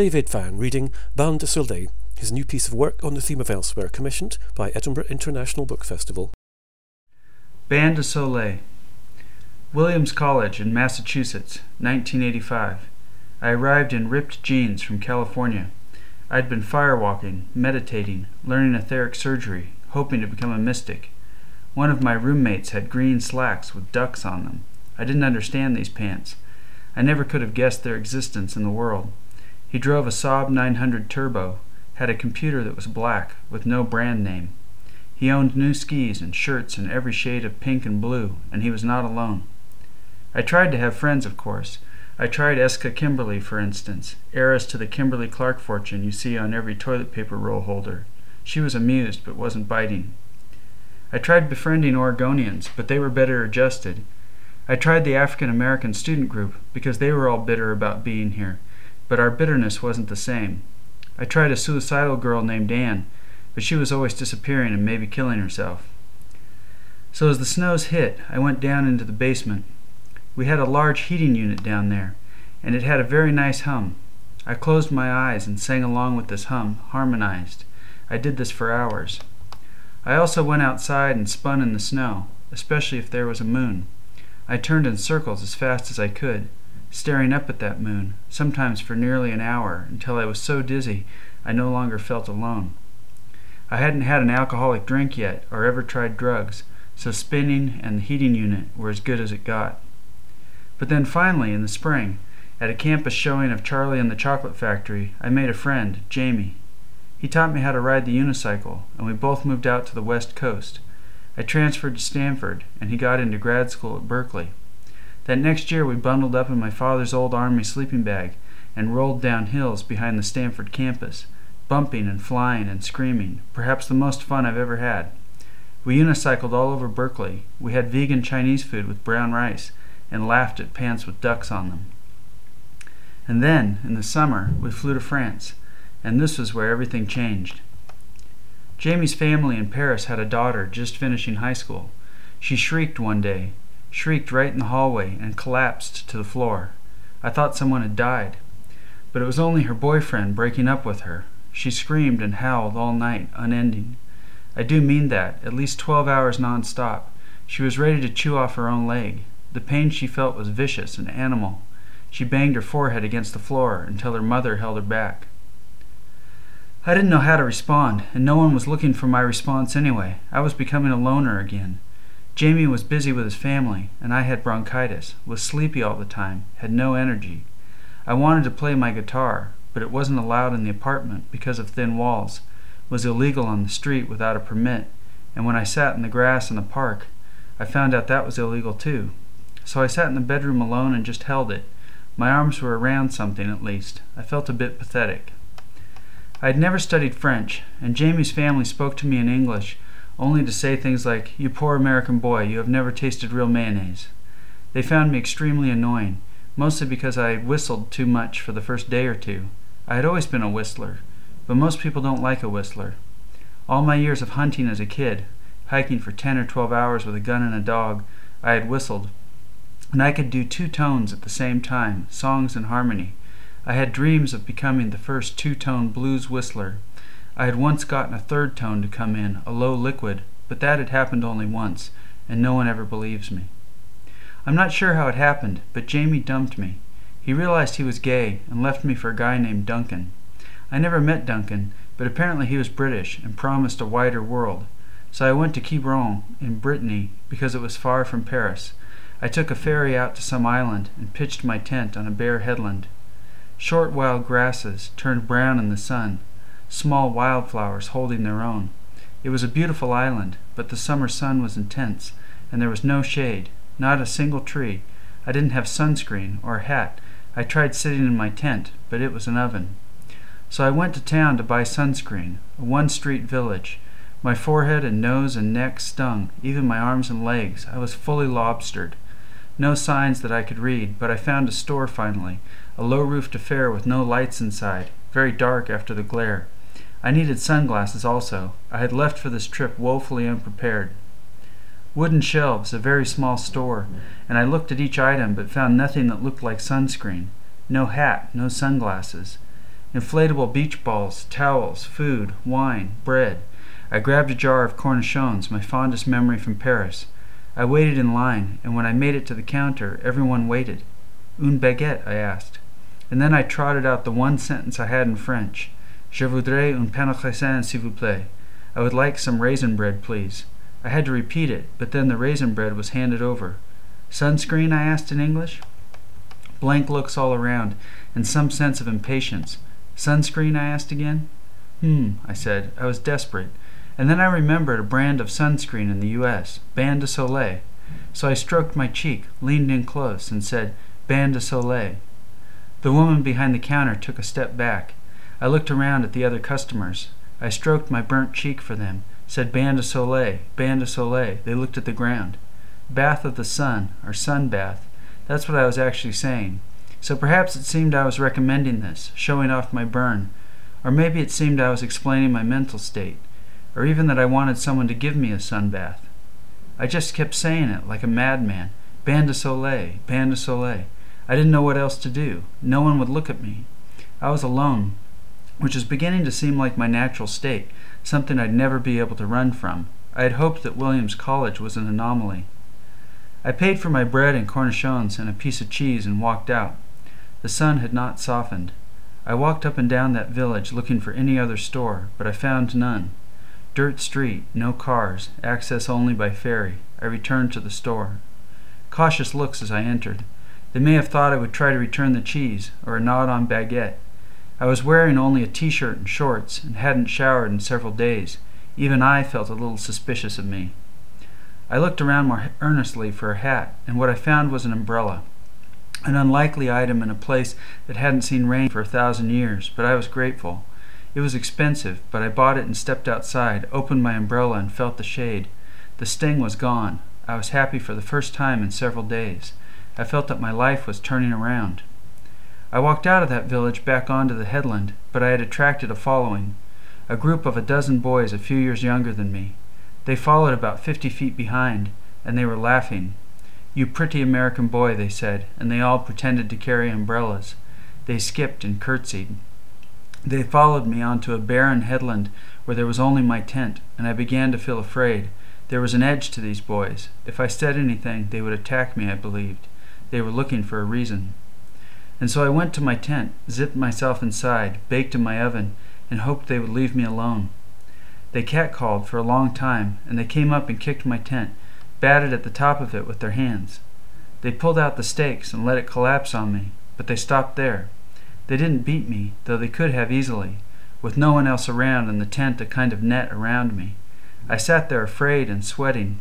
David Vann reading Bain de Soleil, his new piece of work on the theme of elsewhere, commissioned by Edinburgh International Book Festival. Bain de Soleil. Williams College in Massachusetts, 1985. I arrived in ripped jeans from California. I'd been firewalking, meditating, learning etheric surgery, hoping to become a mystic. One of my roommates had green slacks with ducks on them. I didn't understand these pants. I never could have guessed their existence in the world. He drove a Saab 900 Turbo, had a computer that was black, with no brand name. He owned new skis and shirts in every shade of pink and blue, and he was not alone. I tried to have friends, of course. I tried Eska Kimberly, for instance, heiress to the Kimberly Clark fortune you see on every toilet paper roll holder. She was amused, but wasn't biting. I tried befriending Oregonians, but they were better adjusted. I tried the African American student group because they were all bitter about being here, but our bitterness wasn't the same. I tried a suicidal girl named Anne, but she was always disappearing and maybe killing herself. So as the snows hit, I went down into the basement. We had a large heating unit down there, and it had a very nice hum. I closed my eyes and sang along with this hum, harmonized. I did this for hours. I also went outside and spun in the snow, especially if there was a moon. I turned in circles as fast as I could staring up at that moon, sometimes for nearly an hour, until I was so dizzy I no longer felt alone. I hadn't had an alcoholic drink yet, or ever tried drugs, so spinning and the heating unit were as good as it got. But then finally, in the spring, at a campus showing of Charlie and the Chocolate Factory, I made a friend, Jamie. He taught me how to ride the unicycle, and we both moved out to the west coast. I transferred to Stanford, and he got into grad school at Berkeley. That next year we bundled up in my father's old army sleeping bag and rolled down hills behind the Stanford campus, bumping and flying and screaming, perhaps the most fun I've ever had. We unicycled all over Berkeley. We had vegan Chinese food with brown rice and laughed at pants with ducks on them. And then, in the summer, we flew to France, and this was where everything changed. Jamie's family in Paris had a daughter just finishing high school. She shrieked one day, shrieked right in the hallway and collapsed to the floor. I thought someone had died. But it was only her boyfriend breaking up with her. She screamed and howled all night, unending. I do mean that, at least twelve hours non-stop. She was ready to chew off her own leg. The pain she felt was vicious and animal. She banged her forehead against the floor until her mother held her back. I didn't know how to respond, and no one was looking for my response anyway. I was becoming a loner again. Jamie was busy with his family, and I had bronchitis, was sleepy all the time, had no energy. I wanted to play my guitar, but it wasn't allowed in the apartment because of thin walls, was illegal on the street without a permit, and when I sat in the grass in the park, I found out that was illegal too. So I sat in the bedroom alone and just held it. My arms were around something at least. I felt a bit pathetic. I had never studied French, and Jamie's family spoke to me in English only to say things like, You poor American boy, you have never tasted real mayonnaise. They found me extremely annoying, mostly because I whistled too much for the first day or two. I had always been a whistler, but most people don't like a whistler. All my years of hunting as a kid, hiking for 10 or 12 hours with a gun and a dog, I had whistled. And I could do two tones at the same time, songs and harmony. I had dreams of becoming the first two tone blues whistler. I had once gotten a third tone to come in, a low liquid, but that had happened only once, and no one ever believes me. I'm not sure how it happened, but Jamie dumped me. He realized he was gay and left me for a guy named Duncan. I never met Duncan, but apparently he was British and promised a wider world. So I went to Quiberon in Brittany because it was far from Paris. I took a ferry out to some island and pitched my tent on a bare headland. Short wild grasses turned brown in the sun, small wildflowers holding their own. It was a beautiful island, but the summer sun was intense, and there was no shade, not a single tree. I didn't have sunscreen or a hat. I tried sitting in my tent, but it was an oven. So I went to town to buy sunscreen, a one street village. My forehead and nose and neck stung, even my arms and legs. I was fully lobstered. No signs that I could read, but I found a store finally, a low roofed affair with no lights inside, very dark after the glare. I needed sunglasses also. I had left for this trip woefully unprepared. Wooden shelves, a very small store, and I looked at each item but found nothing that looked like sunscreen. No hat, no sunglasses. inflatable beach balls, towels, food, wine, bread. I grabbed a jar of cornichons, my fondest memory from Paris. I waited in line, and when I made it to the counter, everyone waited. Une baguette, I asked. And then I trotted out the one sentence I had in French. Je voudrais un pain au raisin, s'il vous plaît. I would like some raisin bread, please. I had to repeat it, but then the raisin bread was handed over. Sunscreen? I asked in English. Blank looks all around, and some sense of impatience. Sunscreen? I asked again. Hmm, I said. I was desperate. And then I remembered a brand of sunscreen in the U.S., Bain de Soleil. So I stroked my cheek, leaned in close, and said, Bain de Soleil. The woman behind the counter took a step back. I looked around at the other customers. I stroked my burnt cheek for them, said Bain de Soleil, Bain de Soleil. They looked at the ground. Bath of the sun, or sun bath. That's what I was actually saying. So perhaps it seemed I was recommending this, showing off my burn. Or maybe it seemed I was explaining my mental state or even that I wanted someone to give me a sun bath. I just kept saying it like a madman. Bain de Soleil, Bain de Soleil. I didn't know what else to do. No one would look at me. I was alone, which was beginning to seem like my natural state, something I'd never be able to run from. I had hoped that Williams College was an anomaly. I paid for my bread and cornichons and a piece of cheese and walked out. The sun had not softened. I walked up and down that village looking for any other store, but I found none. Dirt street, no cars, access only by ferry. I returned to the store. Cautious looks as I entered. They may have thought I would try to return the cheese, or a nod on baguette. I was wearing only a t shirt and shorts, and hadn't showered in several days. Even I felt a little suspicious of me. I looked around more earnestly for a hat, and what I found was an umbrella. An unlikely item in a place that hadn't seen rain for a thousand years, but I was grateful. It was expensive, but I bought it and stepped outside, opened my umbrella, and felt the shade. The sting was gone. I was happy for the first time in several days. I felt that my life was turning around. I walked out of that village back onto the headland, but I had attracted a following. A group of a dozen boys a few years younger than me. They followed about fifty feet behind, and they were laughing. You pretty American boy, they said, and they all pretended to carry umbrellas. They skipped and curtsied. They followed me onto a barren headland where there was only my tent, and I began to feel afraid. There was an edge to these boys. If I said anything, they would attack me, I believed. They were looking for a reason. And so I went to my tent, zipped myself inside, baked in my oven, and hoped they would leave me alone. They catcalled for a long time, and they came up and kicked my tent, batted at the top of it with their hands. They pulled out the stakes and let it collapse on me, but they stopped there. They didn't beat me, though they could have easily, with no one else around and the tent a kind of net around me. I sat there afraid and sweating,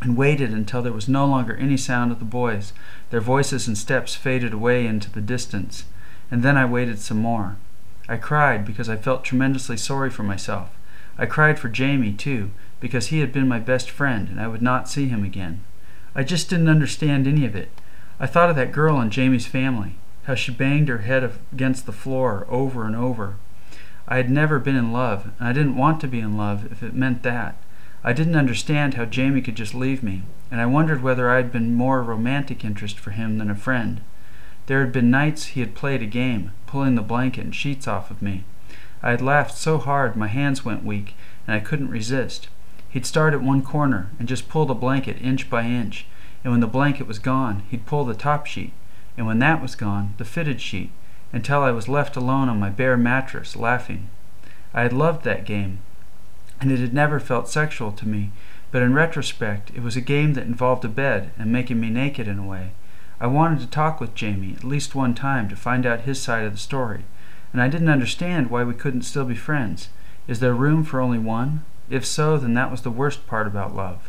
and waited until there was no longer any sound of the boys. Their voices and steps faded away into the distance, and then I waited some more. I cried because I felt tremendously sorry for myself. I cried for Jamie, too, because he had been my best friend and I would not see him again. I just didn't understand any of it. I thought of that girl and Jamie's family how she banged her head against the floor over and over. I had never been in love, and I didn't want to be in love if it meant that. I didn't understand how Jamie could just leave me, and I wondered whether I had been more a romantic interest for him than a friend. There had been nights he had played a game, pulling the blanket and sheets off of me. I had laughed so hard my hands went weak, and I couldn't resist. He'd start at one corner and just pull the blanket inch by inch, and when the blanket was gone, he'd pull the top sheet, and when that was gone, the fitted sheet, until I was left alone on my bare mattress, laughing. I had loved that game, and it had never felt sexual to me, but in retrospect, it was a game that involved a bed and making me naked in a way. I wanted to talk with Jamie at least one time to find out his side of the story, and I didn't understand why we couldn't still be friends. Is there room for only one? If so, then that was the worst part about love.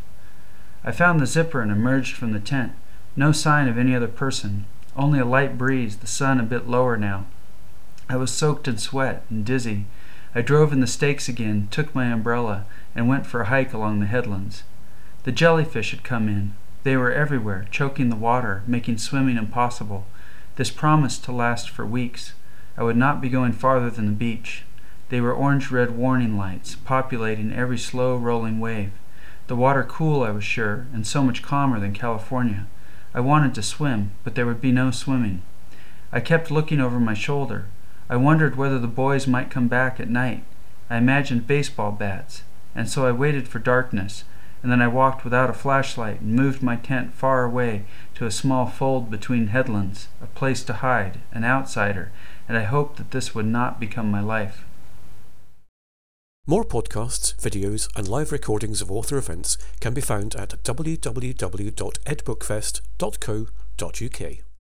I found the zipper and emerged from the tent. No sign of any other person. Only a light breeze, the sun a bit lower now. I was soaked in sweat and dizzy. I drove in the stakes again, took my umbrella, and went for a hike along the headlands. The jellyfish had come in. They were everywhere, choking the water, making swimming impossible. This promised to last for weeks. I would not be going farther than the beach. They were orange red warning lights, populating every slow rolling wave. The water cool, I was sure, and so much calmer than California. I wanted to swim, but there would be no swimming. I kept looking over my shoulder. I wondered whether the boys might come back at night. I imagined baseball bats, and so I waited for darkness, and then I walked without a flashlight and moved my tent far away to a small fold between headlands, a place to hide, an outsider, and I hoped that this would not become my life. More podcasts, videos, and live recordings of author events can be found at www.edbookfest.co.uk.